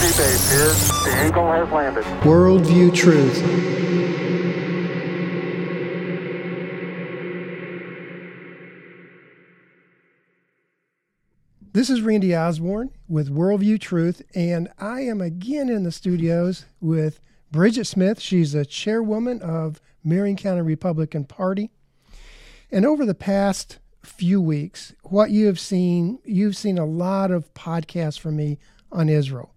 Base here. The Eagle has landed. Worldview Truth. This is Randy Osborne with Worldview Truth, and I am again in the studios with Brigitte Smith. She's the chairwoman of Marion County Republican Party. And over the past few weeks, what you have seen, you've seen a lot of podcasts from me on Israel.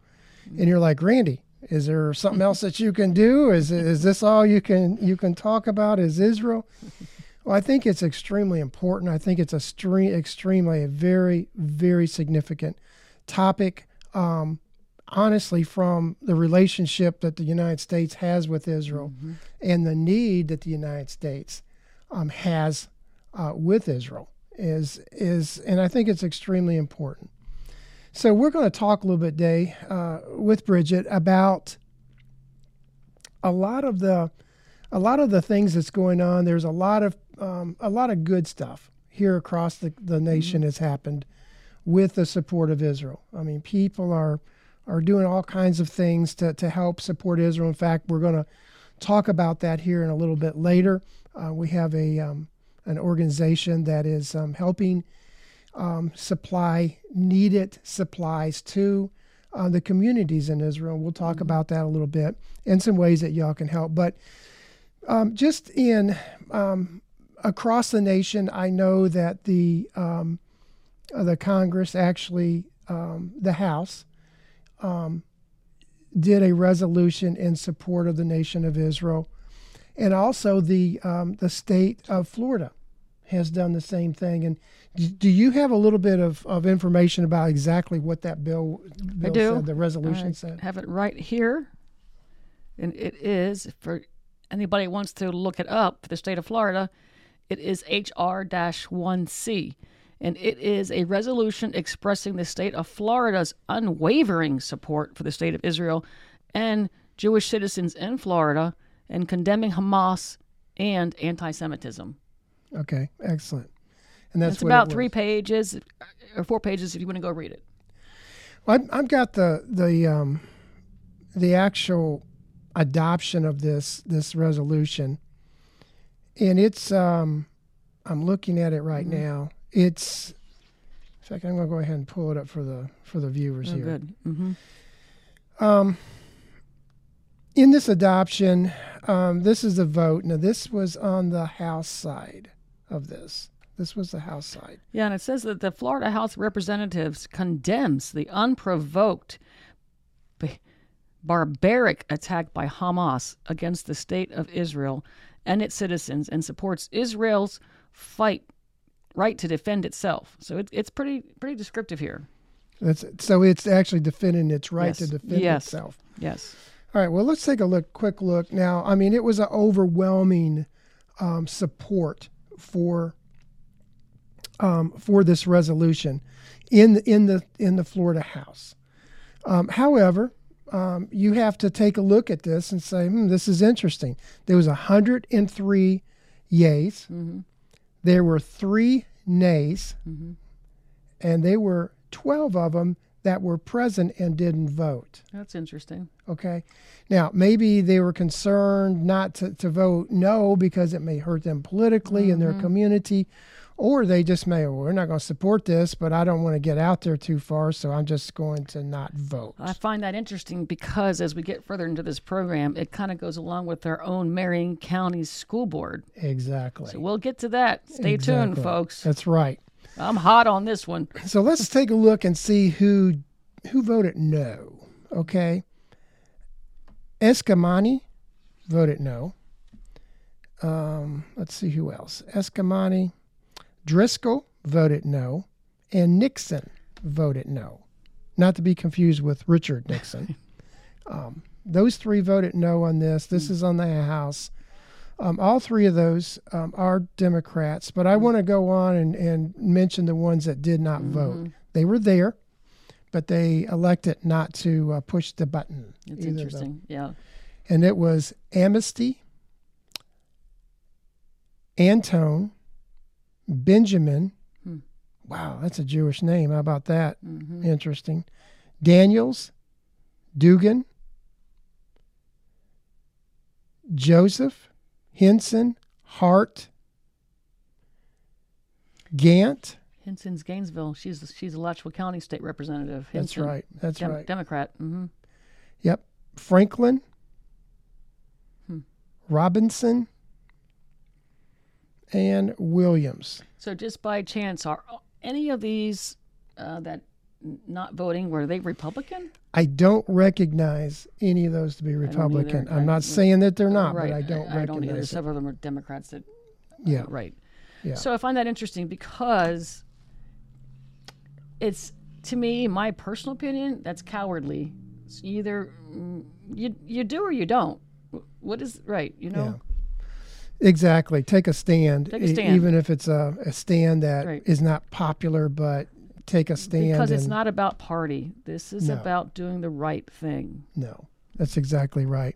And you're like, Randy, is there something else that you can do? Is is this all you can you can talk about? Is Israel? Well, I think it's extremely important. I think it's a stre- extremely a very very significant topic. Um, honestly, from the relationship that the United States has with Israel Mm-hmm. and the need that the United States um, has uh, with Israel is is, and I think it's extremely important. So we're going to talk a little bit today uh, with Brigitte about a lot of the a lot of the things that's going on. There's a lot of um, a lot of good stuff here across the, the nation has happened with the support of Israel. I mean, people are are doing all kinds of things to, to help support Israel. In fact, we're going to talk about that here in a little bit later. Uh, we have a um, an organization that is um, helping um, supply needed supplies to uh, the communities in Israel. We'll talk about that a little bit and some ways that y'all can help. But um, just in um, across the nation, I know that the um, uh, the Congress actually um, the House um, did a resolution in support of the nation of Israel, and also the um, the state of Florida has done the same thing. And do you have a little bit of, of information about exactly what that bill, bill do. said, the resolution I said? have it right here. And it is, for anybody who wants to look it up for the state of Florida, it is HR 1C. And it is a resolution expressing the state of Florida's unwavering support for the state of Israel and Jewish citizens in Florida and condemning Hamas and anti Semitism. Okay, excellent. And that's what about three pages or four pages if you want to go read it. Well, I've, I've got the the um, the actual adoption of this this resolution, and it's um, I'm looking at it right Mm-hmm. now. It's in fact I'm going to go ahead and pull it up for the for the viewers Oh, here. good. hmm Um, in this adoption, um, this is a vote. Now, this was on the House side of this. This was the House side. Yeah, and it says that the Florida House of Representatives condemns the unprovoked, b- barbaric attack by Hamas against the state of Israel and its citizens and supports Israel's fight right to defend itself. So it, it's pretty pretty descriptive here. That's so it's actually defending its right to defend Yes. itself. Yes. All right. Well, let's take a look, quick look now. I mean, it was an overwhelming um, support for um, for this resolution in the, in the in the Florida House. Um, however, um, you have to take a look at this and say, hmm, "This is interesting." There was 103 yays. There were three nays, and there were 12 of them that were present and didn't vote. That's interesting. Okay. Now, maybe they were concerned not to, to vote no because it may hurt them politically in their mm-hmm. community, or they just may, well, we're not going to support this, but I don't want to get out there too far, so I'm just going to not vote. I find that interesting because as we get further into this program, it kind of goes along with our own Marion County School Board. Exactly. So we'll get to that. Stay tuned, folks. That's right. I'm hot on this one. So let's take a look and see who who voted no. Okay. Eskamani voted no. Um, let's see who else. Eskamani, Driskell voted no, and Nixon voted no. Not to be confused with Richard Nixon. um, those three voted no on this. This is on the House. Um, all three of those um, are Democrats, but I want to go on and, and mention the ones that did not vote. They were there, but they elected not to uh, push the button. It's interesting. Yeah. And it was Amnesty, Antone, Benjamin. Hmm. Wow, that's a Jewish name. How about that? hmm Interesting. Daniels, Dugan, Joseph, Hinson, Hart, Gantt. Hinson's Gainesville. She's she's a Alachua County State Representative. That's right. That's Dem- right. Democrat. Mm-hmm. Yep. Franklin, Hmm. Robinson, and Williams. So just by chance, are any of these uh, that not voting were they Republican? I don't recognize any of those to be Republican. I'm not saying that they're not, right. but I don't recognize them. I, don't either. it. Several of them are Democrats. That Yeah. right. Yeah. So I find that interesting because it's to me, my personal opinion, that's cowardly. It's either mm, you you do or you don't. What is right? You know. Exactly. Take a stand, Take a e- stand. even if it's a, a stand that is Right. not popular, but take a stand. Because it's not about party. This is No. about doing the right thing. No, that's exactly right.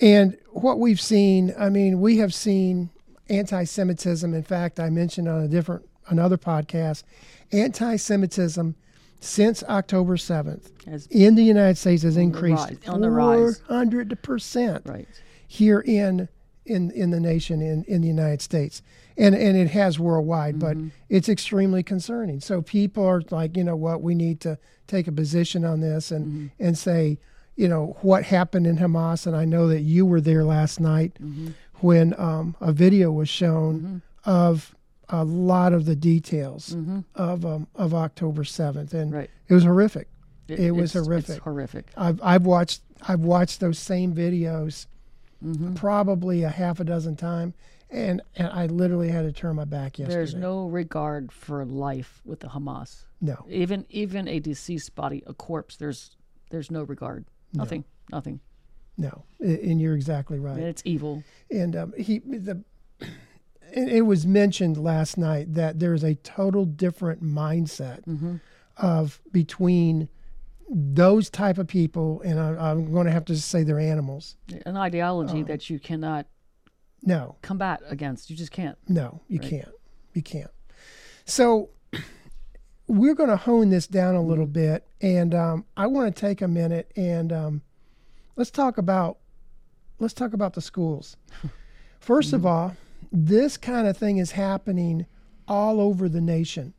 And what we've seen, I mean, we have seen anti-Semitism. In fact, I mentioned on a different another podcast, anti-Semitism since October seventh in the United States has increased rise- on the rise. four hundred percent right. here in in in the nation in in the United States. And and it has worldwide, but it's extremely concerning. So people are like, you know what, we need to take a position on this and and say, you know, what happened in Hamas and I know that you were there last night when um, a video was shown of a lot of the details of um, of October 7th and Right. it was horrific. It was it's- horrific. Horrific. I've I've watched I've watched those same videos Mm-hmm. probably a half a dozen times, and and I literally had to turn my back yesterday. There's no regard for life with the Hamas. no, Even even a deceased body, a corpse. There's there's no regard. Nothing. Nothing. no, and you're exactly right. And it's evil. And um, he the it it was mentioned last night that there's a total different mindset Mm-hmm. of between those type of people, and I, I'm going to have to say they're animals. An ideology Oh. that you cannot No, combat against. You just can't. No, you Right. can't. You can't. So we're going to hone this down a little bit, and um, I want to take a minute and um, let's talk about let's talk about the schools. 1st of all, this kind of thing is happening all over the nation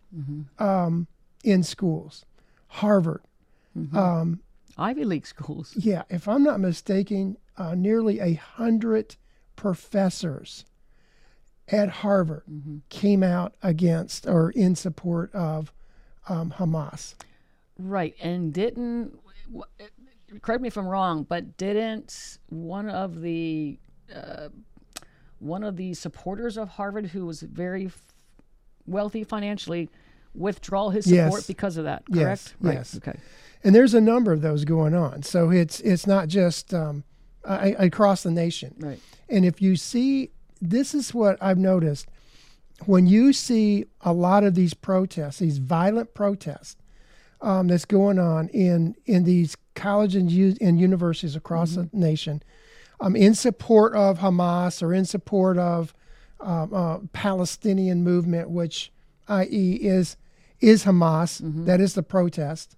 um, in schools. Harvard, um, Ivy League schools. yeah, if I'm not mistaken, uh, nearly a hundred professors at Harvard came out against or in support of um, Hamas. Right. And didn't correct me if I'm wrong, but didn't one of the uh, one of the supporters of Harvard, who was very f- wealthy financially, withdraw his Yes. support because of that? Yes, Correct. Right. yes. Okay. And there's a number of those going on. So it's it's not just um, I, across the nation. Right. And if you see, this is what I've noticed when you see a lot of these protests, these violent protests um, that's going on in in these colleges and, u- and universities across the nation, um, in support of Hamas or in support of um, uh, Palestinian movement, which, i.e., is is Hamas. that is the protest.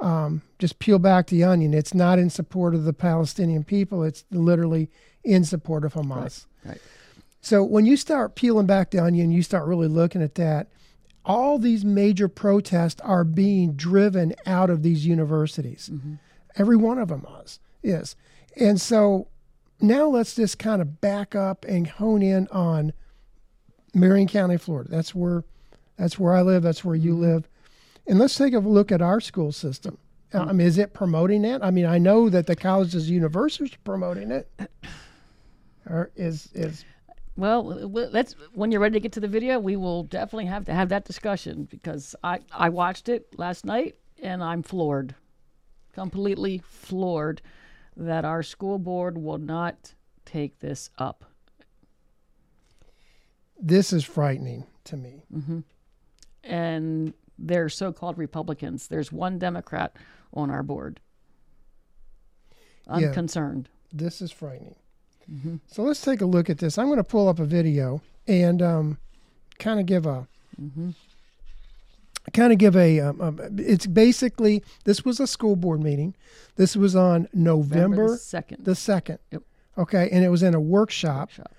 Um, just peel back the onion. It's not in support of the Palestinian people. It's literally in support of Hamas. Right. So when you start peeling back the onion, you start really looking at that. All these major protests are being driven out of these universities. Every one of them is. is. And so now let's just kind of back up and hone in on Marion County, Florida. That's where that's where I live. That's where you live. And let's take a look at our school system. I mean, is it promoting that? I mean, I know that the colleges, universities are promoting it. Or is is Well, let's when you're ready to get to the video, we will definitely have to have that discussion because I I watched it last night and I'm floored, completely floored, that our school board will not take this up. this is frightening to me. Mm-hmm. And they're so-called Republicans. There's one Democrat on our board. I'm Yeah. concerned. This is frightening. So let's take a look at this. I'm going to pull up a video and um, kind of give a kind kind of give a, um, um, it's basically this was a school board meeting. This was on November the second. the second. Yep. Okay, and it was in a workshop, Workshop.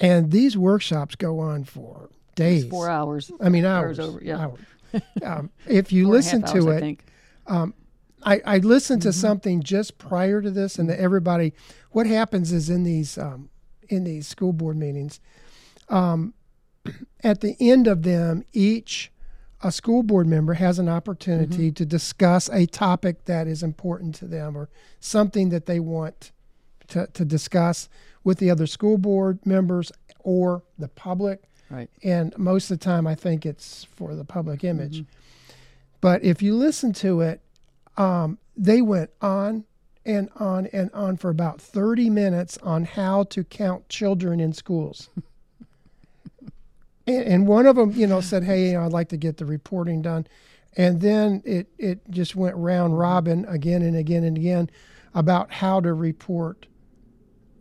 and these workshops go on for days. Four hours. I mean hours. Hours over, yeah. hours. Um, if you four and a half listen to hours, I it. I, I listened Mm-hmm. to something just prior to this, and that everybody, what happens is in these um, in these school board meetings, um, at the end of them, each a school board member has an opportunity Mm-hmm. to discuss a topic that is important to them or something that they want to, to discuss with the other school board members or the public Right. and most of the time I think it's for the public mm-hmm. image. But if you listen to it, um, they went on and on and on for about 30 minutes on how to count children in schools. and, and one of them, you know, said, "Hey, you know, I'd like to get the reporting done," and then it it just went round mm-hmm. robin again and again and again about how to report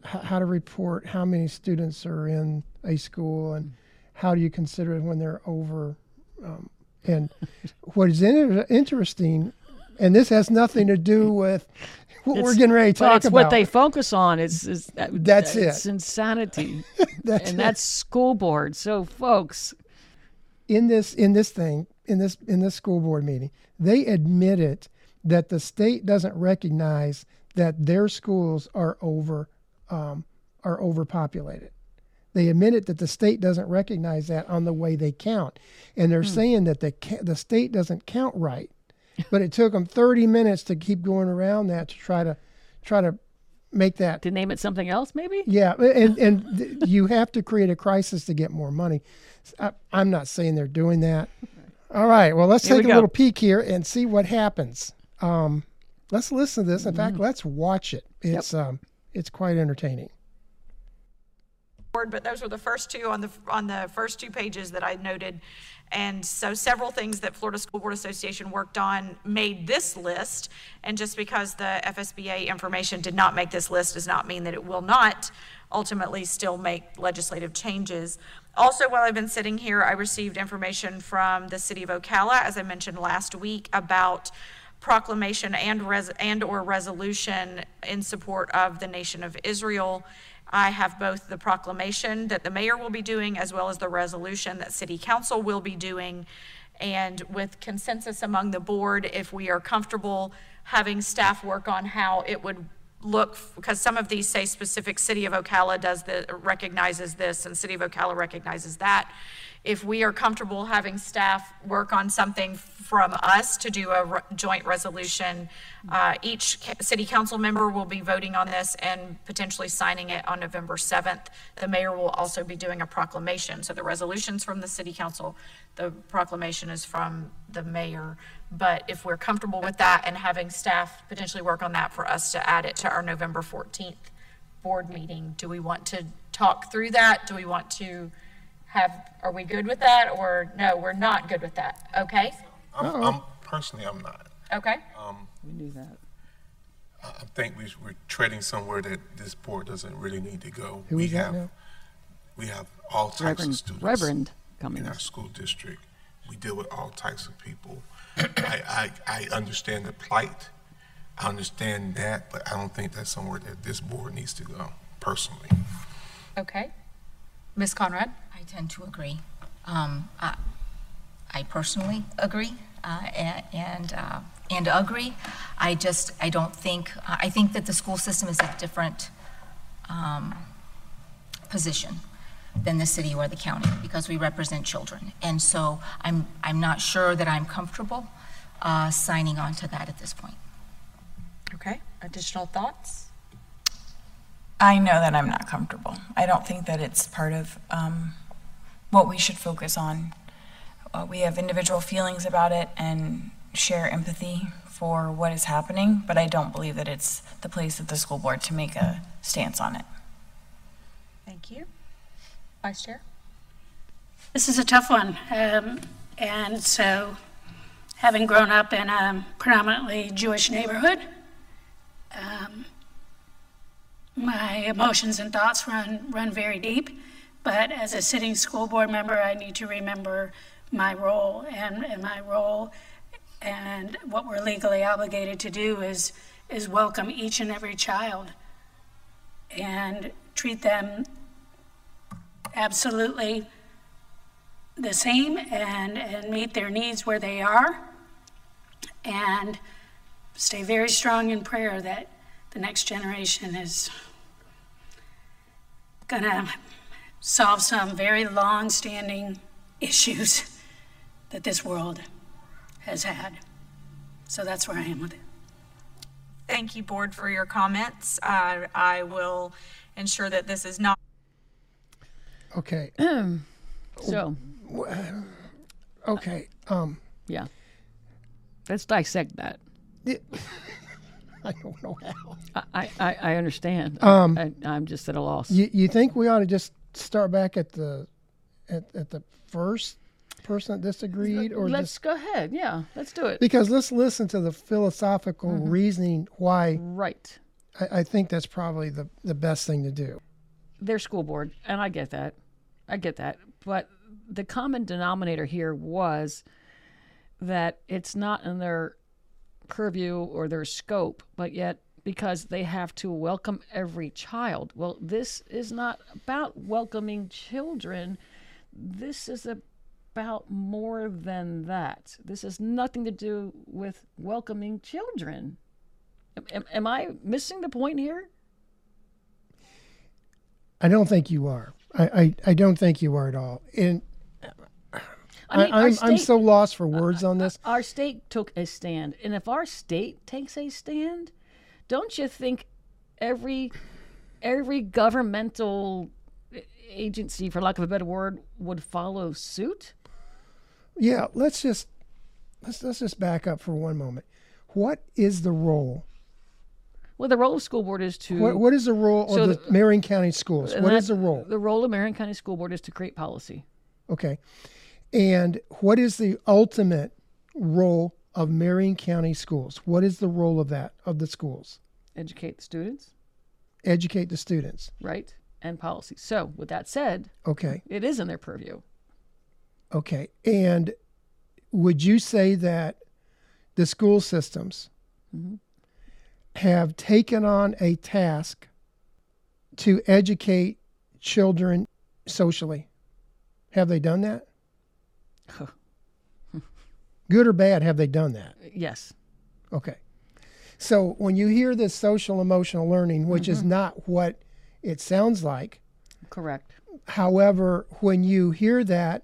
how to report how many students are in a school and mm-hmm. How do you consider it when they're over um, and what is inter- interesting and this has nothing to do with what we're getting ready to talk it's about what they focus on. is, it's that, That's it's it. insanity, That's and it. that's school board. So, folks, in this in this thing in this in this school board meeting they admitted that the state doesn't recognize that their schools are over um, are overpopulated they admitted that the state doesn't recognize that on the way they count and they're saying that the the state doesn't count right but it took them 30 minutes to keep going around that to try to try to make that to name it something else, maybe. yeah, and and th- you have to create a crisis to get more money. I, I'm not saying they're doing that. All right, well, let's Here we take a go. little peek here and see what happens. Um, let's listen to this. In Mm-hmm. fact, let's watch it. It's um, it's quite entertaining. Board, but those were the first two on the, on the first two pages that I noted. And so several things that Florida School Board Association worked on made this list. And just because the FSBA information did not make this list does not mean that it will not ultimately still make legislative changes. Also, while I've been sitting here, I received information from the city of Ocala, as I mentioned last week, about proclamation and res, and/or resolution in support of the nation of Israel. I have both the proclamation that the mayor will be doing as well as the resolution that city council will be doing. And with consensus among the board, if we are comfortable having staff work on how it would look, because some of these say specific city of Ocala does the, recognizes this and city of Ocala recognizes that. If we are comfortable having staff work on something from us to do a re- joint resolution, uh, each city council member will be voting on this and potentially signing it on November 7th. The mayor will also be doing a proclamation. So the resolution's from the city council, the proclamation is from the mayor. But if we're comfortable with that and having staff potentially work on that for us to add it to our November 14th board meeting, do we want to talk through that? Do we want to have, are we good with that? Or no, we're not good with that? Okay? I'm, I'm personally, I'm not. Okay? Um, we knew that. I I think we, we're treading somewhere that this board doesn't really need to go. Who we is that have, now? we have all types of Reverend, students Reverend in our Cummings. school district. We deal with all types of people. I, I, I understand the plight. I understand that, but I don't think that's somewhere that this board needs to go, personally. Okay. Ms. Conrad? I tend to agree. Um, I, I personally agree, uh, and, uh, and agree. I just, I don't think, I think that the school system is a different, um, position than the city or the county, because we represent children. And so I'm, I'm not sure that I'm comfortable, uh, signing on to that at this point. Okay. Additional thoughts? I know that I'm not comfortable. I don't think that it's part of um, what we should focus on. Uh, we have individual feelings about it and share empathy for what is happening, but I don't believe that it's the place of the school board to make a stance on it. Thank you. Vice Chair? This is a tough one. Um, and so, having grown up in a predominantly Jewish neighborhood, um, my emotions and thoughts run, run very deep. But as a sitting school board member, I need to remember my role. And, and my role and what we're legally obligated to do is, is welcome each and every child and treat them absolutely the same and, and meet their needs where they are. And stay very strong in prayer that the next generation is to solve some very long standing issues that this world has had. So that's where I am with it. Thank you, board, for your comments. Uh, I will ensure that this is not Okay. So, Okay. Um, yeah. Let's dissect that. I don't know how. I, I, I understand. Um, I, I'm just at a loss. You you think we ought to just start back at the at, at the first person that disagreed, or Let's just go ahead. Yeah, let's do it. because let's listen to the philosophical mm-hmm. reasoning why Right. I, I think that's probably the the best thing to do. Their school board, and I get that. I get that. But the common denominator here was that it's not in their purview or their scope, but yet because they have to welcome every child. Well, this is not about welcoming children. This is about more than that. This has nothing to do with welcoming children. Am, am, am I missing the point here? I don't think you are. I, I, I don't think you are at all. And I mean, I, I'm, I'm so lost for words uh, on uh, this. our state took a stand and if our state takes a stand don't you think every every governmental agency for lack of a better word would follow suit Yeah, let's just let's let's just back up for one moment. What is the role? well the role of school board is to What what is the role So of the the- Marion County schools? What is the role? the role of marion county school board is to create policy Okay. And what is the ultimate role of Marion County schools? What is the role of that of the schools? Educate the students Educate the students. right and policy so with that said Okay. it is in their purview Okay. And would you say that the school systems mm-hmm. have taken on a task to educate children socially? Have they done that? Good or bad, have they done that? yes Okay. So when you hear this social emotional learning, which is not what it sounds like, correct However, when you hear that,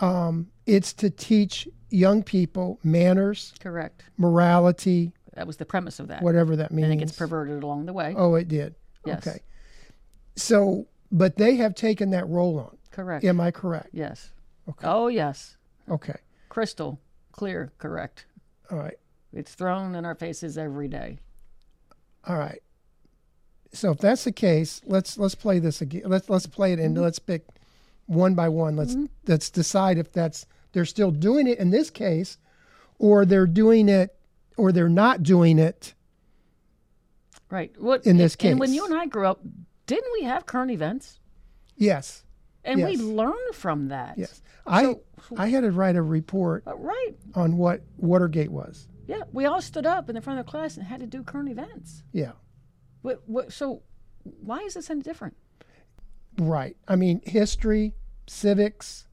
um, it's to teach young people manners, correct morality, that was the premise of that whatever that means. and it gets perverted along the way Oh, it did. Yes. Okay. So, but they have taken that role on. correct Am I correct? yes Okay. oh yes Okay. crystal clear correct All right. It's thrown in our faces every day All right. So if that's the case, let's let's play this again. Let's let's play it and let's pick one by one. Let's let's decide if that's they're still doing it in this case, or they're doing it, or they're not doing it. right what In this case. and when you and i grew up didn't we have current events Yes. and we Yes. learned from that Yes. I I had to write a report Uh, right on what Watergate was. Yeah we all stood up in the front of the class and had to do current events Yeah. what, what, so why is this any different Right. I mean, history, civics,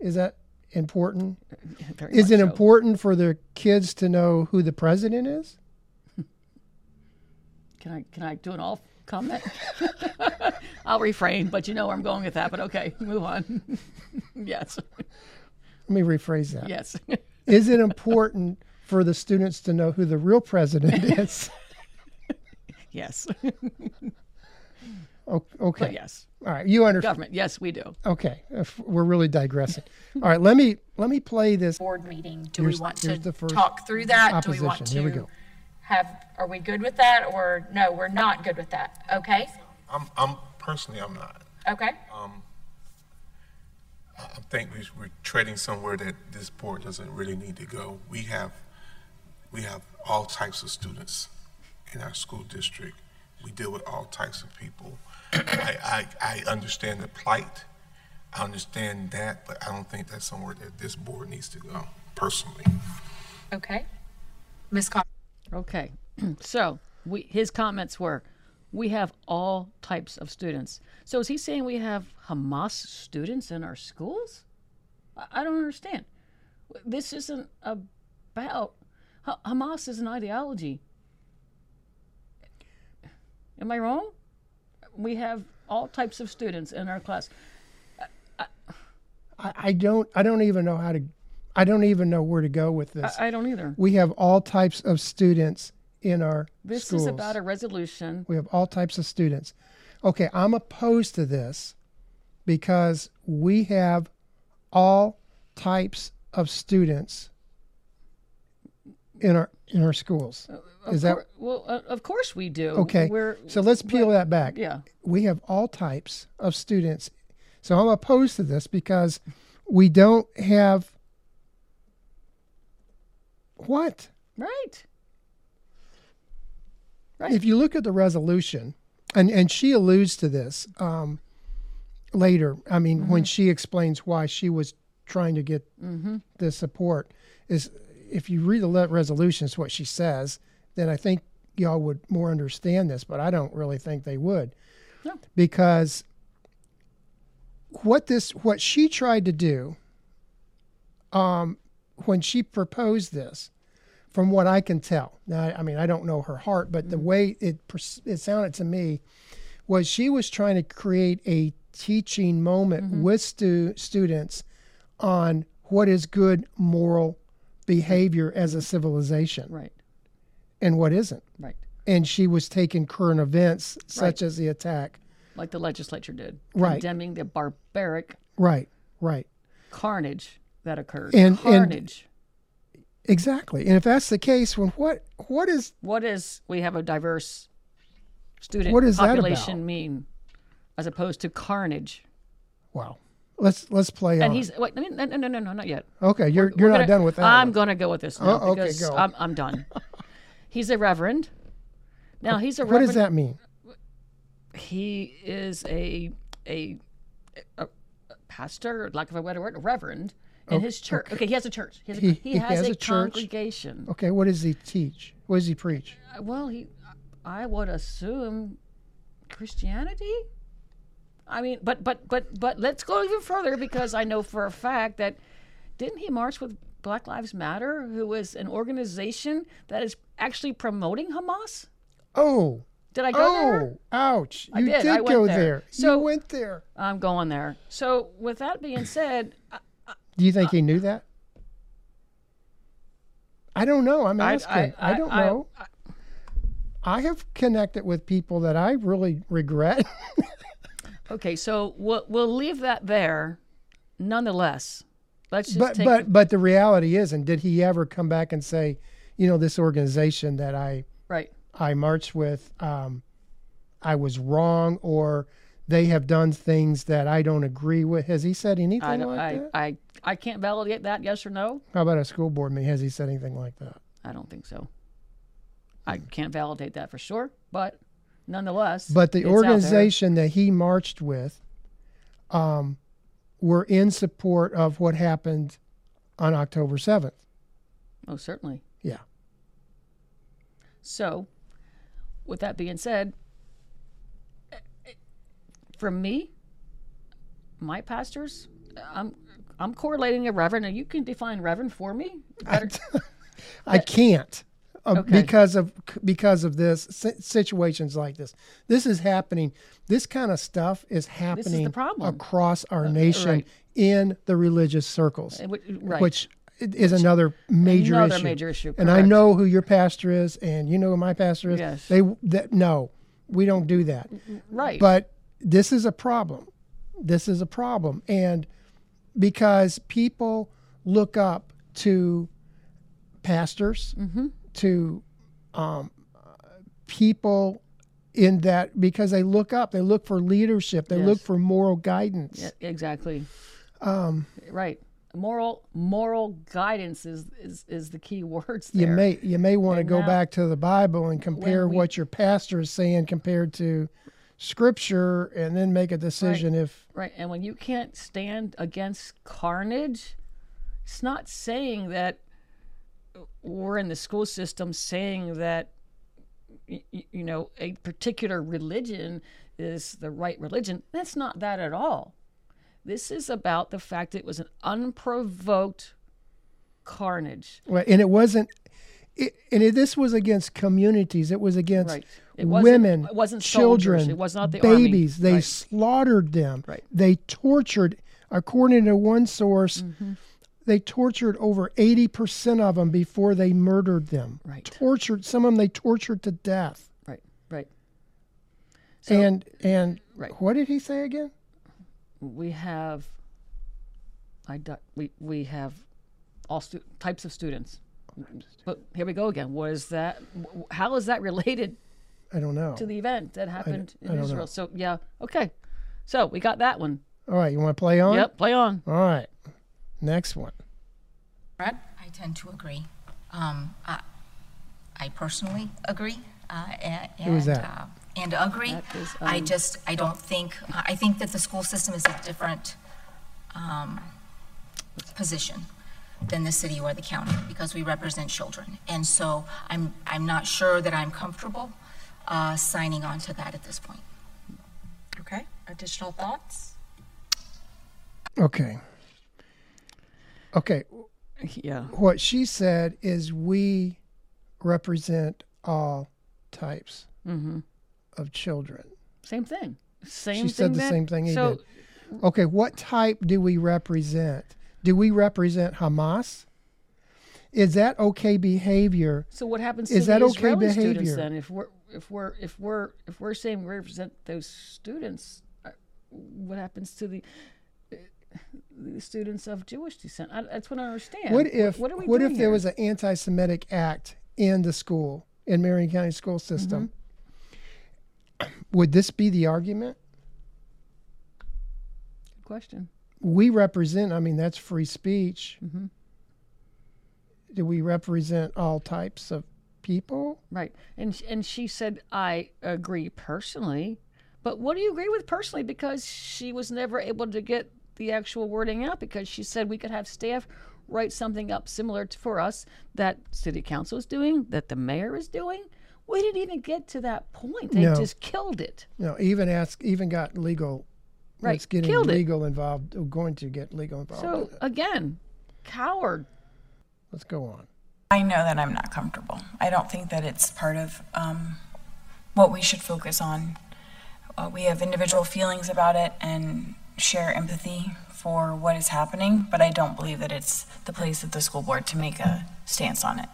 is that important? Very Is it so. important for their kids to know who the president is? can i can i do an off comment i'll refrain but you know where i'm going with that but okay move on yes Let me rephrase that. yes Is it important for the students to know who the real president is? yes O- okay. but yes All right. You understand. government yes we do Okay. If We're really digressing. All right. Let me let me play this. board meeting. Do Here's- we want to the first talk through that? Do we want opposition. Here we to go. have, are we good with that or no, we're not good with that? Okay? I'm, I'm, personally, I'm not. Okay? Um, I I think we- we're treading somewhere that this board doesn't really need to go. We have, we have all types of students in our school district. We deal with all types of people. I, I, I understand the plight. I understand that, but I don't think that's somewhere that this board needs to go, personally. Okay. Ms. Con, Okay, so we, his comments were, we have all types of students. So is he saying we have Hamas students in our schools? I, I don't understand. This isn't about Ha- Hamas is an ideology. Am I wrong? We have all types of students in our class. I, I don't I don't even know how to I don't even know where to go with this. I, I don't either. we have all types of students in our This schools. is about a resolution. we have all types of students. Okay, I'm opposed to this because we have all types of students in our in our schools. Is that Cour- well? Uh, of course we do. okay? We're, so let's peel that back. yeah. we have all types of students. So I'm opposed to this because we don't have what? Right. Right. If you look at the resolution, and, and she alludes to this um, later, I mean, when she explains why she was trying to get the support, is if you read the resolution, it's what she says, then I think y'all would more understand this, but I don't really think they would. No. Because what this what she tried to do um, when she proposed this from what I can tell. Now, I- mean, I don't know her heart, but the way it it sounded to me was she was trying to create a teaching moment with stu- students on what is good moral behavior as a civilization right. and what isn't. Right. And she was taking current events such as the attack. Like the legislature did. Right. Condemning the barbaric Right, right. carnage that occurred. And- and- carnage. Exactly. And if that's the case, when what what is what is we have a diverse student What that population about? mean, as opposed to carnage? wow. Let's let's play And on. he's wait, no, no, no, no, no, not yet. okay, you're We're you're not gonna- done with that. I'm one. going to go with this oh, now Oh, okay, because go. I'm, I'm done. He's a reverend. Now he's a Reverend. what does that mean? He is a a, a, a pastor, lack of a better word, a reverend in oh, his church. Okay. he has a church. He has a, He- he has has a, congregation. Okay, what does he teach? What does he preach? Uh, well, he, I would assume Christianity. I mean, but but but but let's go even further because I know for a fact that didn't he march with Black Lives Matter, who is an organization that is actually promoting Hamas? Oh, Did I go there? oh, there? ouch! You did, did, I go there. there. So- you went there. I'm going there. So with that being said, I- Do you think he knew that? I don't know. I'm I- asking. I, I- don't I- know. I have connected with people that I really regret. okay, so we'll we'll leave that there. Nonetheless, let's just but take but but the reality is, and did he ever come back and say, you know, this organization that I right. I marched with, um, I was wrong, or they have done things that I don't agree with? Has he said anything I, like I, that? I I can't validate that. Yes or no? How about a school board meeting? Has he said anything like that? I don't think so. I can't validate that for sure, but nonetheless. But the it's out there. organization that he marched with, um, were in support of what happened on October seventh. Oh, certainly. Yeah. So, with that being said, from me, my pastors, I'm I'm correlating a reverend, and you can define reverend for me. I can't uh, Okay. because of because of this situations like this. This is happening. This kind of stuff is happening. Uh, across our nation right. in the religious circles, Uh, which- right. which is another major Another issue. major issue, And I know who your pastor is, and you know who my pastor is. Yes. They that no, we don't do that. right. But this is a problem. This is a problem. And because people look up to pastors, Mm-hmm. To um, people in that, because they look up, they look for leadership, they look for moral guidance. Yeah, exactly. Um, Right. Moral moral guidance is is, is the key words there. you may you may want to go now- back to the Bible and compare we- what your pastor is saying compared to scripture and then make a decision if Right. And when you can't stand against carnage, it's not saying that we're in the school system saying that, you know, a particular religion is the right religion. That's not that at all. This is about the fact that it was an unprovoked carnage. Right, and it wasn't. It, and it, this was against communities. It was against Right. It women, it wasn't soldiers. children, It was not the army. babies. They Right. slaughtered them. Right. They tortured. According to one source, Mm-hmm. They tortured over eighty percent of them before they murdered them. Right. Tortured some of them. They tortured to death. Right. Right. and and Right. what did he say again? we have I du- we we have all stu- types of students. But here we go again. What is that? How is that related I don't know. to the event that happened I in don't Israel? know. So yeah, okay. So we got that one. All right, you want to play on? Yep, play on. All right. Next one. Brad? I tend to agree. Um, I, I personally agree. Uh, and, Who is that? Uh, and agree. That is, I um, just, I don't think, I think that the school system is a different um, position than the city or the county because we represent children. And so I'm, I'm not sure that I'm comfortable uh, signing on to that at this point. Okay, additional thoughts? Okay. Okay. Yeah. What she said is we represent all types of children. Same thing. Same She thing. said the that- same thing he so, did. Okay, what type do we represent? Do we represent Hamas? Is that okay behavior? So what happens Is to that the okay Israeli students behavior? then? If we're if we're if we're if we're saying we represent those students, uh, what happens to the students of Jewish descent? I, that's what I understand. What if what, are we what doing if there here? was an anti-Semitic act in the school in Marion County school system? Mm-hmm. Would this be the argument? Good question? We represent. I mean, that's free speech. Mm-hmm. Do we represent all types of people? Right. And and she said I agree personally, but what do you agree with personally? Because she was never able to get the actual wording out because she said we could have staff write something up similar to, for us that city council is doing, that the mayor is doing. We didn't even get to that point. They No. just killed it. You know, even ask, even got legal. Right, It's getting killed it. legal involved. or Going to get legal involved. So again, coward. Let's go on. I know that I'm not comfortable. I don't think that it's part of um, what we should focus on. Uh, we have individual feelings about it and share empathy for what is happening, but I don't believe that it's the place of the school board to make a stance on it.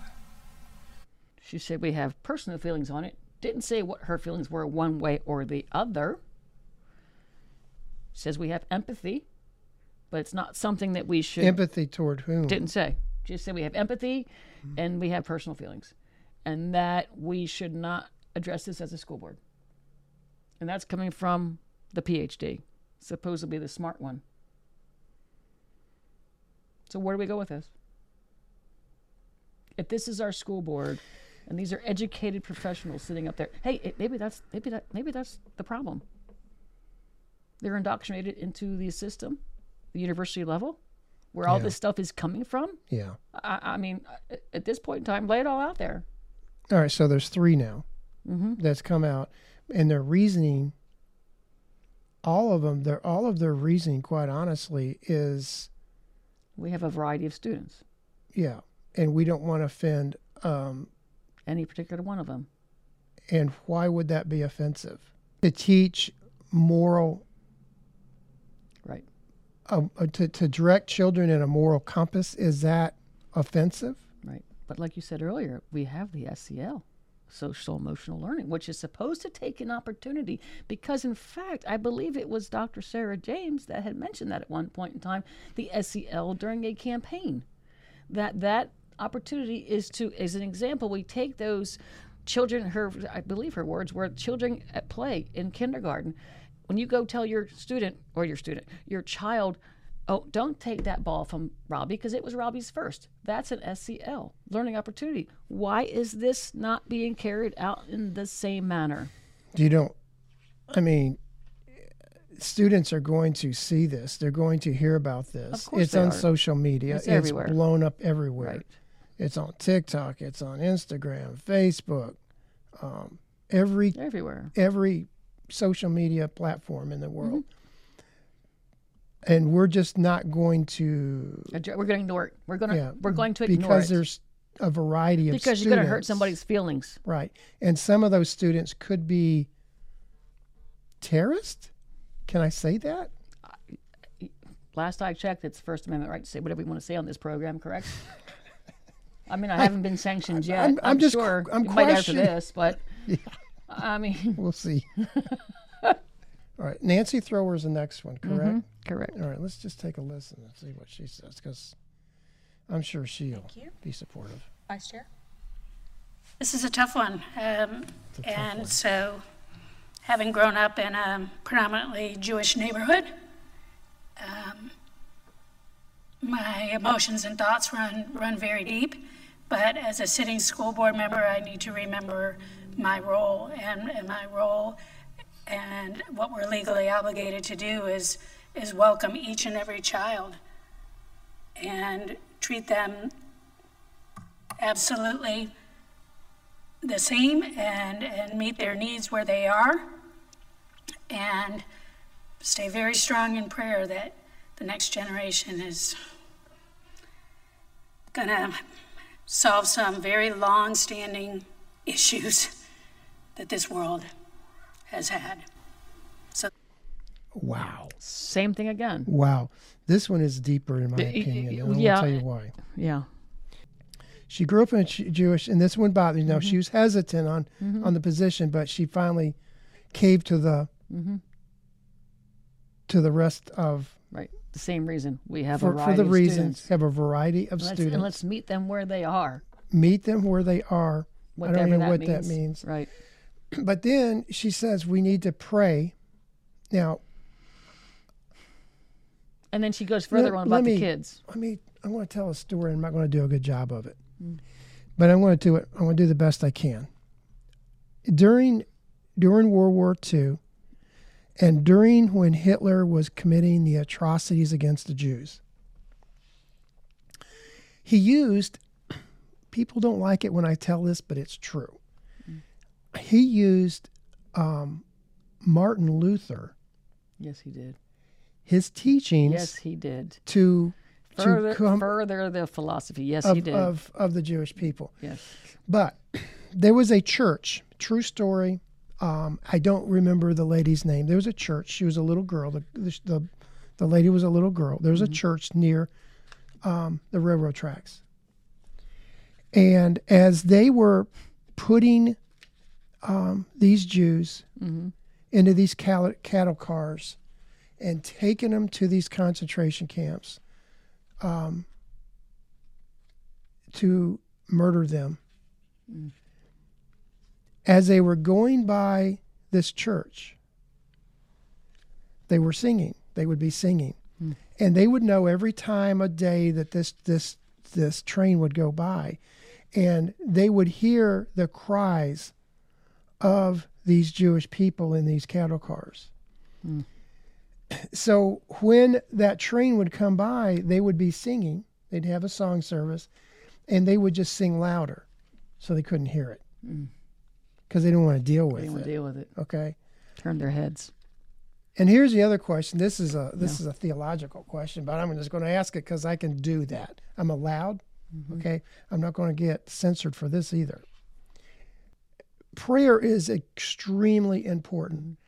She said we have personal feelings on it. Didn't say what her feelings were one way or the other. Says we have empathy, but it's not something that we should. Empathy toward whom? didn't say. Just said we have empathy and we have personal feelings, and that we should not address this as a school board. And that's coming from the PhD, supposedly the smart one. So where do we go with this? If this is our school board, and these are educated professionals sitting up there, hey, it, maybe that's maybe that maybe that's the problem. They're indoctrinated into the system, the university level, where all Yeah. this stuff is coming from. Yeah. I, I mean, at this point in time, lay it all out there. All right. So there's three now Mm-hmm. that's come out, and their reasoning. All of them, their all of their reasoning, quite honestly, is We have a variety of students, yeah, and we don't want to offend. Um, any particular one of them. and why would that be offensive? To teach moral, Right. uh, uh, to to direct children in a moral compass is that offensive? Right. But like you said earlier, we have the SEL, social emotional learning, which is supposed to take an opportunity because, in fact, I believe it was Dr. Sarah James that had mentioned that at one point in time, the SEL during a campaign, that that opportunity is to, as an example, we take those children, her, I believe her words were children at play in kindergarten. When you go tell your student or your student, your child, Oh, don't take that ball from Robbie because it was Robbie's first. That's an SEL, learning opportunity. Why is this not being carried out in the same manner? You don't I mean, students are going to see this. They're going to hear about this. Of course it's on are. social media. It's everywhere. blown up everywhere. Right. It's on TikTok. It's on Instagram, Facebook, um, every Everywhere. every social media platform in the Mm-hmm. And we're just not going to We're going to ignore it. We're going to yeah we're going to ignore because it there's a variety of because you're going to hurt somebody's feelings. right, and some of those students could be terrorist. Can I say that? Last I checked, it's First Amendment right to say whatever we want to say on this program. Correct? I mean, I haven't been sanctioned yet. I'm- I'm just qu- sure I'm might after this, but I mean, We'll see. All right, Nancy Thrower's the next one, correct? correct. All right, let's just take a listen and see what she says because I'm sure she'll be supportive. Vice Chair? This is a tough one. Um, a tough and one. so, having grown up in a predominantly Jewish neighborhood, um, my emotions and thoughts run, run very deep. But as a sitting school board member, I need to remember my role. And, and my role and what we're legally obligated to do is, is welcome each and every child and treat them absolutely the same and, and meet their needs where they are. And stay very strong in prayer that the next generation is going to solve some very long standing issues that this world has had. So, Wow, Same thing again. wow, this one is deeper in my Y- y- opinion. y- and I'll yeah. tell you why. Yeah. She grew up in a Jewish, and this one bothered me. Now Mm-hmm. she was hesitant on on the position, but she finally caved to the Mm-hmm. to the rest of Right. The same reason we have a for, for the of reasons students. have a variety of Let's, students. and let's meet them where they are. meet them where they are. Whatever I don't know that what means. that means. Right. But then she says we need to pray. Now, And then she goes further Let- on about me- the kids. I mean, I want to tell a story. I'm not going to do a good job of it, but I'm going to do it. I'm going to do the best I can. During during World War II, and during when Hitler was committing the atrocities against the Jews, he used. People don't like it when I tell this, but it's true. He used um, Martin Luther, Yes, he did. his teachings, Yes, he did. to Further, to come further the philosophy. Yes, he did. of of the Jewish people. yes. But there was a church, true story. Um, I don't remember the lady's name. There was a church. She was a little girl. The the, the, the lady was a little girl. There was a church near um, the railroad tracks. And as they were putting um, these Jews into these cattle, cattle cars and taking them to these concentration camps um, to murder them, as they were going by this church, they were singing. They would be singing, and they would know every time a day that this this this train would go by, and they would hear the cries of these Jewish people in these cattle cars. Hmm. So when that train would come by, they would be singing. They'd have a song service, and they would just sing louder, so they couldn't hear it hmm. because they didn't want to deal with They didn't want it. to deal with it. Okay. Turn their heads. And here's the other question. This is a this is a theological question, but I'm just going to ask it because I can do that. I'm allowed. Mm-hmm. Okay. I'm not going to get censored for this either. Prayer is extremely important.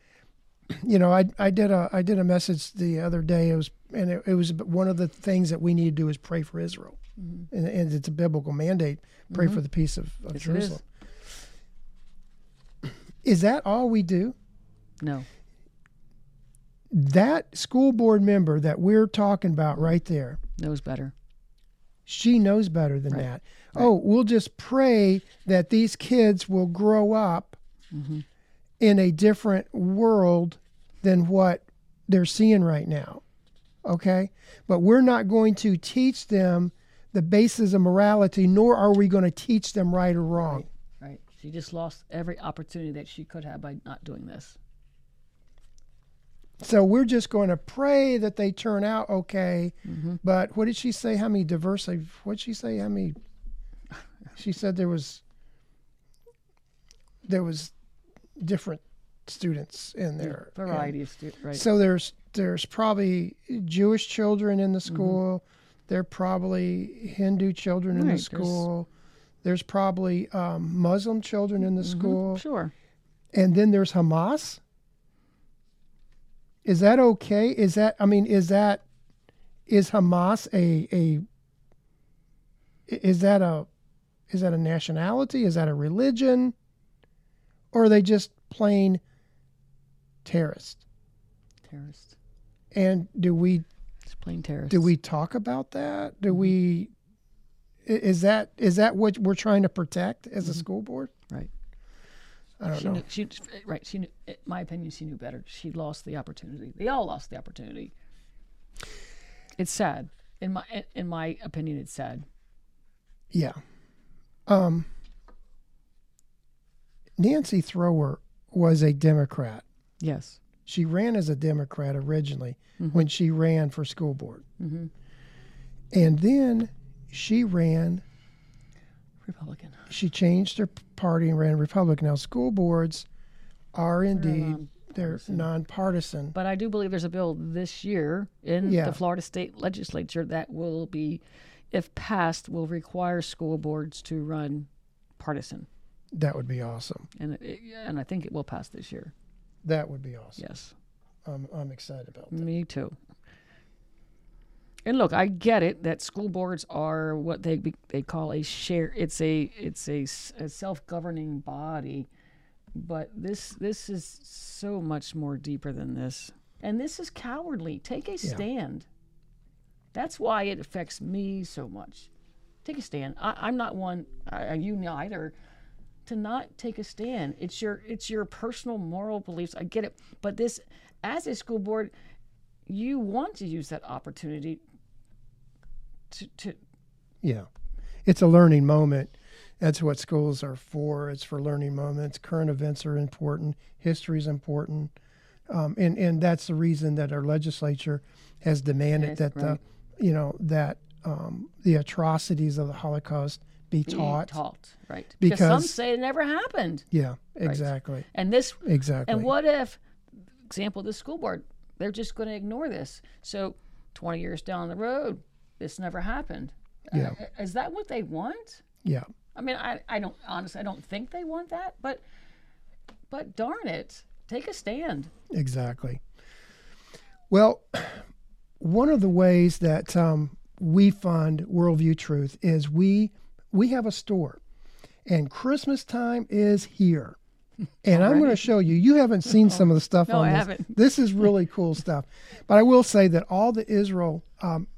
You know, I I did a I did a message the other day. It was and it, it was one of the things that we need to do is pray for Israel, mm-hmm. and, and it's a biblical mandate. Pray mm-hmm. for the peace of, of Yes, it is. Jerusalem. Is that all we do? No. that school board member that we're talking about right there, Knows better. she knows better than Right. that. Oh, we'll just pray that these kids will grow up Mm-hmm. in a different world than what they're seeing right now. Okay? But we're not going to teach them the basis of morality, nor are we going to teach them right or wrong. Right. She just lost every opportunity that she could have by not doing this. So we're just going to pray that they turn out okay. Mm-hmm. But what did she say? How many diversity? What did she say? How many? She said there was there was different students in there. Variety of students, right? So there's there's probably Jewish children in the Mm-hmm. school. There are probably Hindu children in the school. There's probably um, Muslim children in the school, sure. and then there's Hamas. Is that okay? Is that I mean, is that is Hamas a a is that a is that a nationality? Is that a religion? Or are they just plain terrorists? Terrorist. And do we It's plain terrorist. do we talk about that? Do mm-hmm. we is that is that what we're trying to protect as a mm-hmm. school board? Right. I don't She know. knew, she right. She knew. In my opinion, she knew better. She lost the opportunity. They all lost the opportunity. It's sad. In my in my opinion, it's sad. Yeah. Um Nancy Thrower was a Democrat. Yes. She ran as a Democrat originally when she ran for school board. And then she ran, Republican. she changed her party and ran Republican. Now, school boards are indeed, they're nonpartisan. But I do believe there's a bill this year in Yeah. the Florida State Legislature that will be, if passed, will require school boards to run partisan, That would be awesome. and uh, it, and I think it will pass this year. That would be awesome. Yes. I'm, I'm excited about that. Me too. And look, I get it that school boards are what they be, they call a share. It's a it's a, a self-governing body, but this this is so much more deeper than this. And this is cowardly. Take a stand. That's why it affects me so much. Take a stand. I, I'm not one. I, you neither. To not take a stand. It's your it's your personal moral beliefs. I get it, but this, as a school board, you want to use that opportunity to, to Yeah. It's a learning moment. That's what schools are for. It's for learning moments. Current events are important. History is important. Um, and, and that's the reason that our legislature has demanded Yes, that the, right. You know, that um, the atrocities of the Holocaust be be taught. taught, right? Because some say it never happened, Yeah, exactly. and this Exactly. And what if, example, the school board, they're just going to ignore this? So, 20 years down the road, this never happened. Yeah. Uh, is that what they want? Yeah. I mean, I, I don't honestly, I don't think they want that, but, but darn it, take a stand. Exactly. Well, one of the ways that um, we fund Worldview Truth is we we have a store, and Christmas time is here. And I'm going to show you. You haven't seen some of the stuff No, on I this. haven't. This is really cool stuff. But I will say that all the Israel um,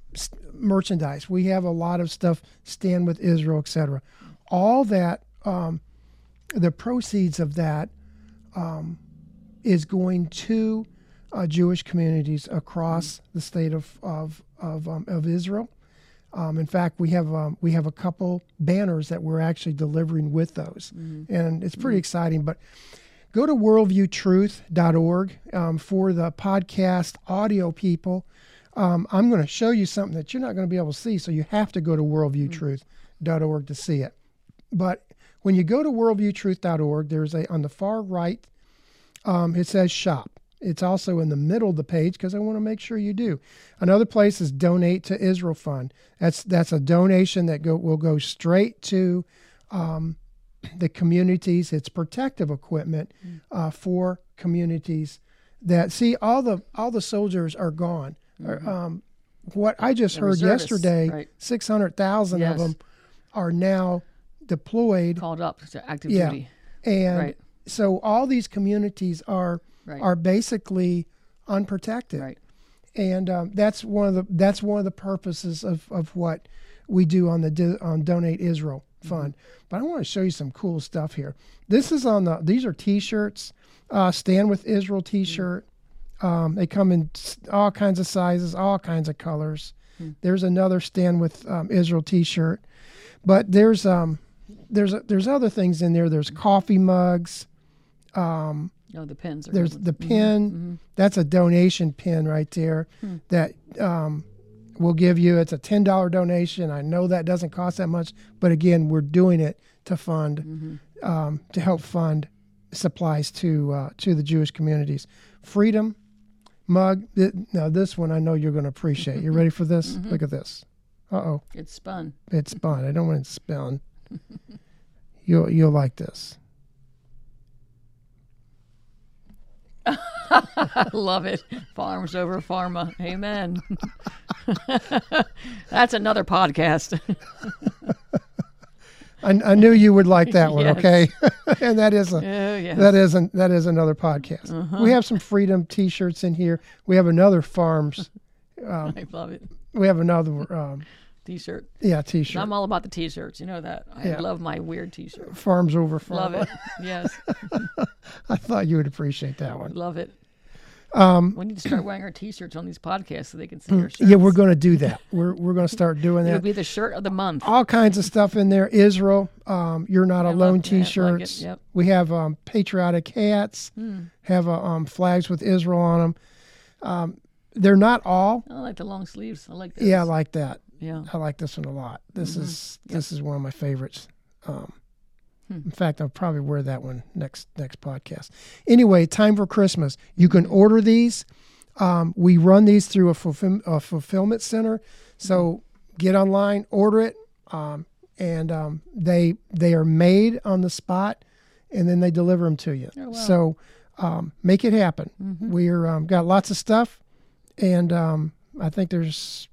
merchandise, we have a lot of stuff. Stand with Israel, etc. All that, um, the proceeds of that is going to uh, Jewish communities across the state of of of, um, of Israel. Um, in fact, we have um, we have a couple banners that we're actually delivering with those, and it's pretty exciting. But go to worldviewtruth.org um, for the podcast audio people. Um, I'm going to show you something that you're not going to be able to see, so you have to go to worldviewtruth.org to see it. But when you go to worldviewtruth.org, there's a on the far right um, it says shop. It's also in the middle of the page because I want to make sure you do. Another place is donate to Israel Fund. That's that's a donation that go will go straight to um, the communities. It's protective equipment uh, for communities that see all the all the soldiers are gone. Or, Um, what I just heard reservists, yesterday, right. six hundred thousand Yes. of them are now deployed Called up to active Yeah. duty. and Right. so all these communities are Right. are basically unprotected. Right. and um, that's one of the that's one of the purposes of, of what we do on the on donate israel fund. But i want to show you some cool stuff here. This is on the these are t-shirts uh, stand with israel t-shirt. Um, they come in all kinds of sizes all kinds of colors. There's another stand with um, israel t-shirt. But there's um there's there's other things in there. There's coffee mugs um, Oh, the pins. Are There's the ones. pin. That's a donation pin right there that um, we'll give you. It's a ten dollar donation. I know that doesn't cost that much, but again, we're doing it to fund um, to help fund supplies to uh, to the Jewish communities. Freedom mug. Th- now this one I know you're going to appreciate. You ready for this? Look at this. Uh oh, It's spun. it's spun. I don't want it to spin. You'll you'll like this. I love it. Farms over pharma. Amen. That's another podcast. I, I knew you would like that one. Yes. Okay, and that is a oh, yeah. that isn't that is another podcast. Uh-huh. We have some freedom T-shirts in here. We have another farms. I love it. We have another um, T-shirt. yeah T-shirt. I'm all about the T-shirts. You know that. I Yeah. love my weird T-shirt. farms over farm. Love it. Yes, I thought you would appreciate that one. love it. Um, we need to start wearing our T-shirts on these podcasts so they can see our shirts. Yeah, we're going to do that. We're we're going to start doing that. It'll be the shirt of the month. All kinds of stuff in there. Israel, um, you're not love alone that. Like. T-shirts. Yep. We have um, patriotic hats. Have uh, um, flags with Israel on them. Um, they're not all. I like the long sleeves. I like this. Yeah, I like that. Yeah. I like this one a lot. This Mm-hmm. is this is one of my favorites. Um, Hmm. In fact, I'll probably wear that one next next podcast. Anyway, time for Christmas. You can order these. Um, we run these through a, fulfill, a fulfillment center. So get online, order it, um, and um, they they are made on the spot, and then they deliver them to you. So um, make it happen. We're um, got lots of stuff, and um, I think there's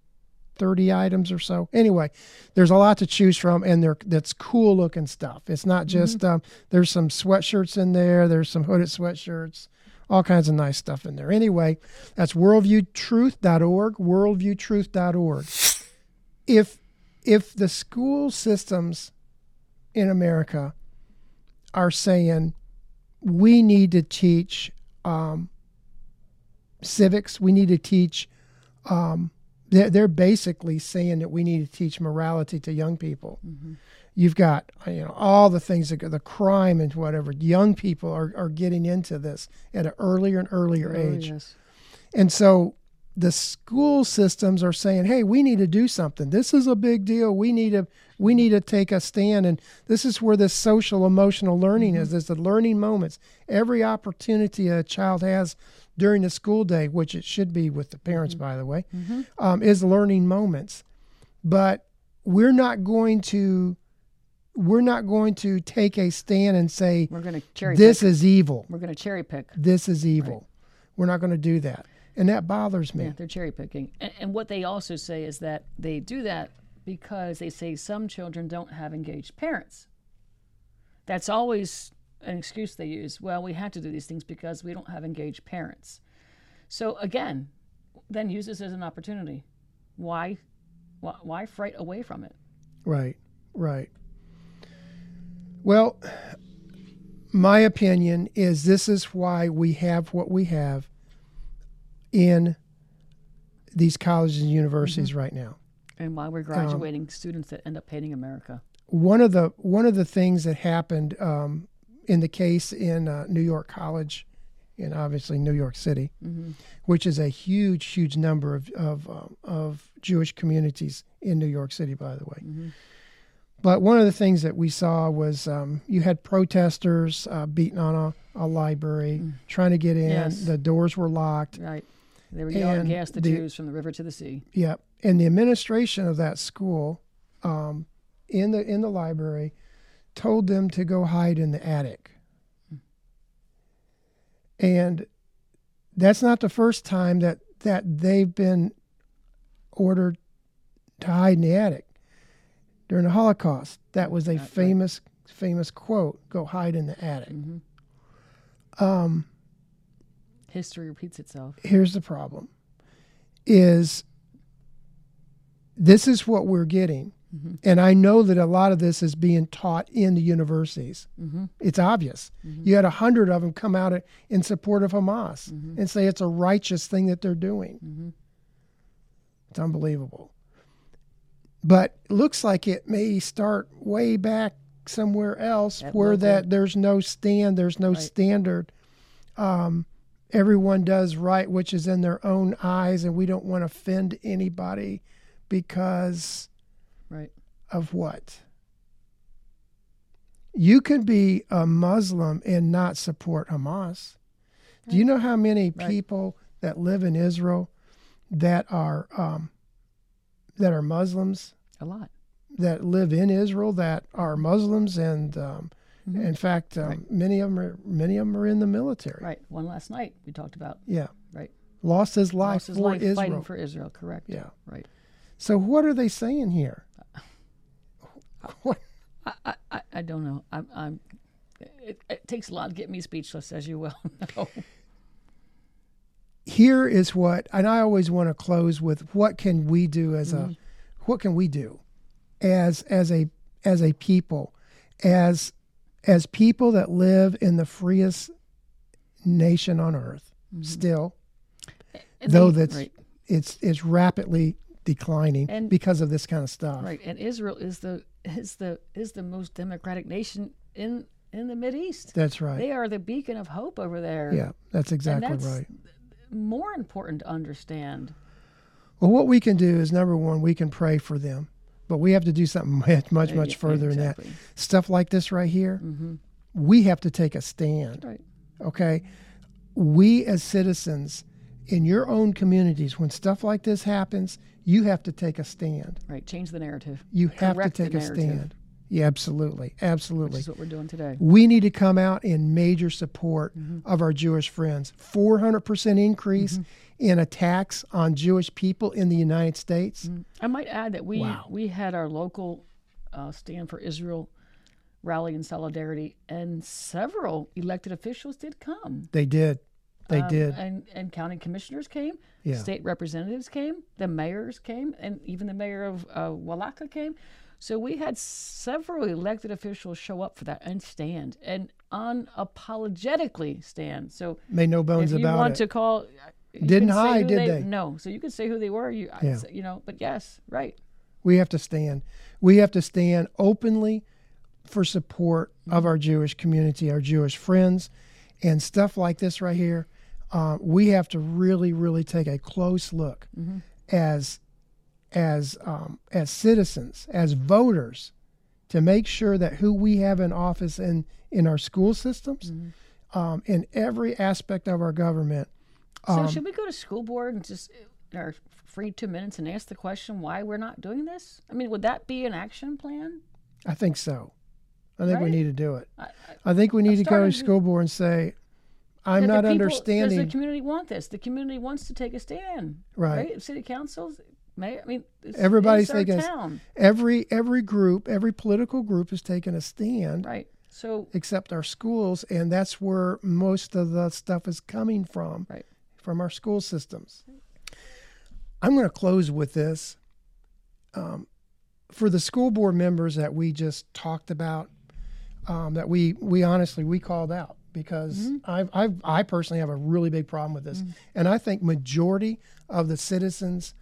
30 items or so. Anyway, there's a lot to choose from, and they're that's cool looking stuff. It's not just um, there's some sweatshirts in there. There's some hooded sweatshirts, all kinds of nice stuff in there. Anyway, that's worldviewtruth.org. Worldviewtruth.org. If if the school systems in America are saying we need to teach um, civics, we need to teach they're, they're basically saying that we need to teach morality to young people. Mm-hmm. You've got you know all the things that go- the crime and whatever. Young people are, are getting into this at an earlier and earlier Oh, age, yes. and so the school systems are saying, "Hey, we need to do something. This is a big deal. We need to we need to take a stand." And this is where this social emotional learning is. Mm-hmm. Is the learning moments. Every opportunity a child has during the school day, which it should be with the parents, by the way, um, is learning moments. But we're not going to we're not going to take a stand and say We're going to cherry this pick. is evil. We're going to cherry pick. This is evil. We're not going to do that, and that bothers me. Yeah, they're cherry picking. And, and what they also say is that they do that because they say some children don't have engaged parents. That's always an excuse they use. Well, we had to do these things because we don't have engaged parents. So again, then use this as an opportunity. Why, why, why fright away from it? Right, right. Well, my opinion is this is why we have what we have in these colleges and universities right now. And why we're graduating students that end up hating America. One of the one of the things that happened um, in the case in uh, New York College, and obviously New York City, which is a huge, huge number of of, um, of Jewish communities in New York City, by the way. But one of the things that we saw was um, you had protesters uh, beating on a, a library, trying to get in. Yes. The doors were locked. Right. They were yelling And gas the, the- Jews from the river to the sea. Yep. And the administration of that school, um, in the in the library, told them to go hide in the attic. And that's not the first time that that they've been ordered to hide in the attic. During the Holocaust, that was a famous famous quote: "Go hide in the attic." Mm-hmm. Um, History repeats itself. here's the problem is this is what we're getting Mm-hmm. and i know that a lot of this is being taught in the universities. It's obvious. You had a hundred of them come out in support of hamas and say it's a righteous thing that they're doing. It's unbelievable. But it looks like it may start way back somewhere else where that there's no stand there's no standard. Um, everyone does right which is in their own eyes, and we don't want to offend anybody because Right. of what? You can be a Muslim and not support Hamas. Do you know how many Right. people that live in Israel that are um, that are Muslims A lot. that live in Israel that are Muslims and um, in fact um, Mm-hmm. Right. many of them are many of them are in the military. Right. One last night we talked about. Yeah, Right. lost his life Lost his for life Israel. fighting for Israel. Correct. Yeah. Right. So what are they saying here? I, I, I don't know. I'm. I'm it, it takes a lot to get me speechless, as you well know. here is what and i always want to close with what can we do as a mm-hmm. what can we do as as a as a people as as people that live in the freest nation on earth mm-hmm. still And though they- that's right. it's it's rapidly declining And- because of this kind of stuff Right, and Israel is the is the is the most democratic nation in in the Mid East. that's right They are the beacon of hope over there. yeah that's exactly that's right More important to understand. Well, what we can do is number one, we can pray for them, but we have to do something much, much, much yeah, further than that. Stuff like this right here, mm-hmm. we have to take a stand. Right. Okay, we as citizens in your own communities, when stuff like this happens, you have to take a stand. Right. Change the narrative. You have Correct to take a stand. Yeah, absolutely, absolutely. Which is what we're doing today. We need to come out in major support Mm-hmm. of our Jewish friends. 400% increase Mm-hmm. in attacks on Jewish people in the United States. I might add that we Wow. we had our local uh, stand for Israel rally in solidarity, and several elected officials did come. They did. They Um, did. And and county commissioners came. Yeah. State representatives came. The mayors came, and even the mayor of uh, Walaka came. So we had several elected officials show up for that and stand and unapologetically stand. So Made no bones about it. if you want it. to call, Didn't hide, did they? No. So you could say who they were. You, I- Yeah. you know. But yes, right. We have to stand. We have to stand openly for support of our Jewish community, our Jewish friends, and stuff like this right here. Uh, we have to really, really take a close look as as um, as citizens, as voters, to make sure that who we have in office in in our school systems, um, in every aspect of our government, So Um, should we go to school board and just in our free two minutes and ask the question why we're not doing this? I mean, would that be an action plan? I think so. I think we need to do it. I, I, I think we need to go to- school board and say, I'm not people- understanding. Does the community want this? The community wants to take a stand, Right. City councils, mayor. I mean, it's, Everybody's it's taking a- town, every every group, every political group is taking a stand, right? So, except our schools, and that's where most of the stuff is coming from, Right. from our school systems. I'm going to close with this. Um, for the school board members that we just talked about, um, that we we honestly we called out because mm-hmm. I've, I've I personally have a really big problem with this, mm. and I think majority of the citizens,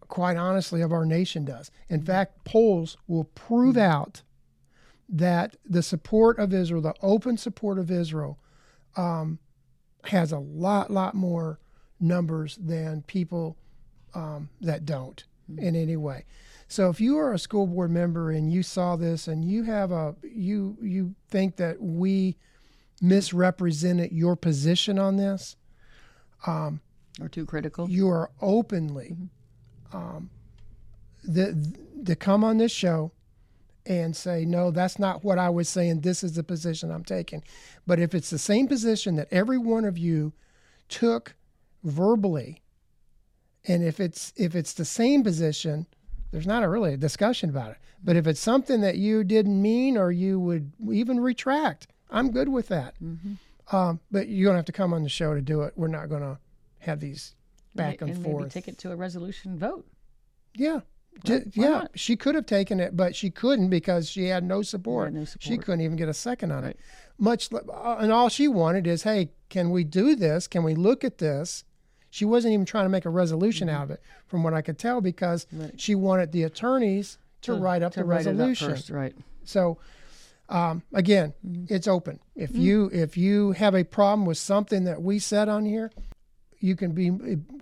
quite honestly, of our nation does. In mm-hmm. fact, polls will prove mm. out that the support of Israel, the open support of Israel, um, has a lot, lot more numbers than people um, that don't mm. in any way. So if you are a school board member and you saw this and you have a you you think that we misrepresented your position on this, or too critical. you are openly um, the, to come on this show and say, no, that's not what I was saying. This is the position I'm taking. But if it's the same position that every one of you took verbally, and if it's if it's the same position, there's not a really a discussion about it. But if it's something that you didn't mean or you would even retract, I'm good with that. Um, but you don't have to come on the show to do it. We're not going to have these back and, and forth. maybe take it to a resolution vote. Yeah. Yeah, not? she could have taken it, but she couldn't because she had no support. no She couldn't even get a second on Right. it. Much, uh, and all she wanted is, hey, can we do this? Can we look at this? She wasn't even trying to make a resolution Mm-hmm. out of it, from what I could tell, because she wanted the attorneys to, write up to the write it up resolution. first, right? So, Um, again, it's open. If you if you have a problem with something that we said on here, you can be.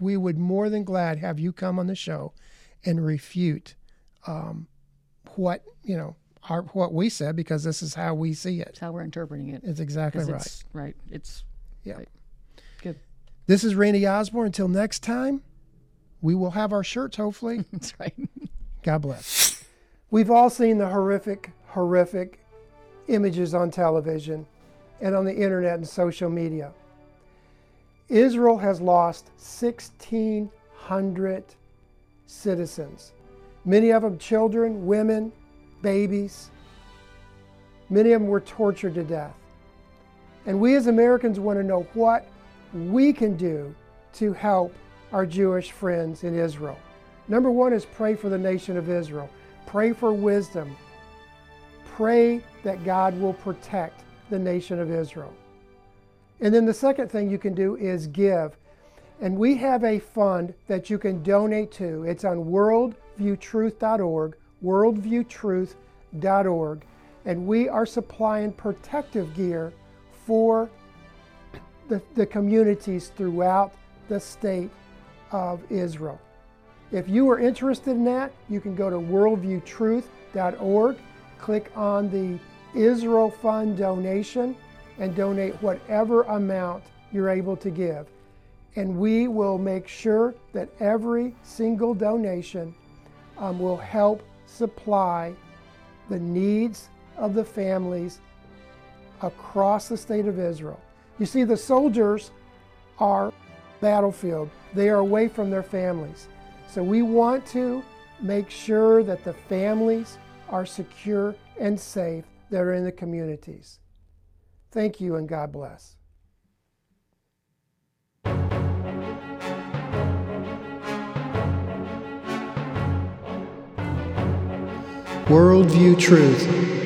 We would more than glad have you come on the show and refute um, what you know our, what we said because this is how we see it. That's how we're interpreting it. It's exactly right. It's, right. It's Yeah. right. Good. This is Randy Osborne. Until next time, we will have our shirts. Hopefully, That's right. God bless. We've all seen the horrific, horrific images on television and on the internet and social media. Israel has lost 1,600 citizens, many of them children, women, babies. Many of them were tortured to death. And we as Americans want to know what we can do to help our Jewish friends in Israel. Number one is pray for the nation of Israel. Pray for wisdom. Pray that God will protect the nation of Israel. And then the second thing you can do is give. And we have a fund that you can donate to. It's on worldviewtruth.org, worldviewtruth.org. And we are supplying protective gear for the, the communities throughout the state of Israel. If you are interested in that, you can go to worldviewtruth.org, click on the Israel Fund donation, and donate whatever amount you're able to give. And we will make sure that every single donation um, will help supply the needs of the families across the state of Israel. You see, the soldiers are battlefield. They are away from their families. So we want to make sure that the families are secure and safe that are in the communities. Thank you and God bless. Worldview Truth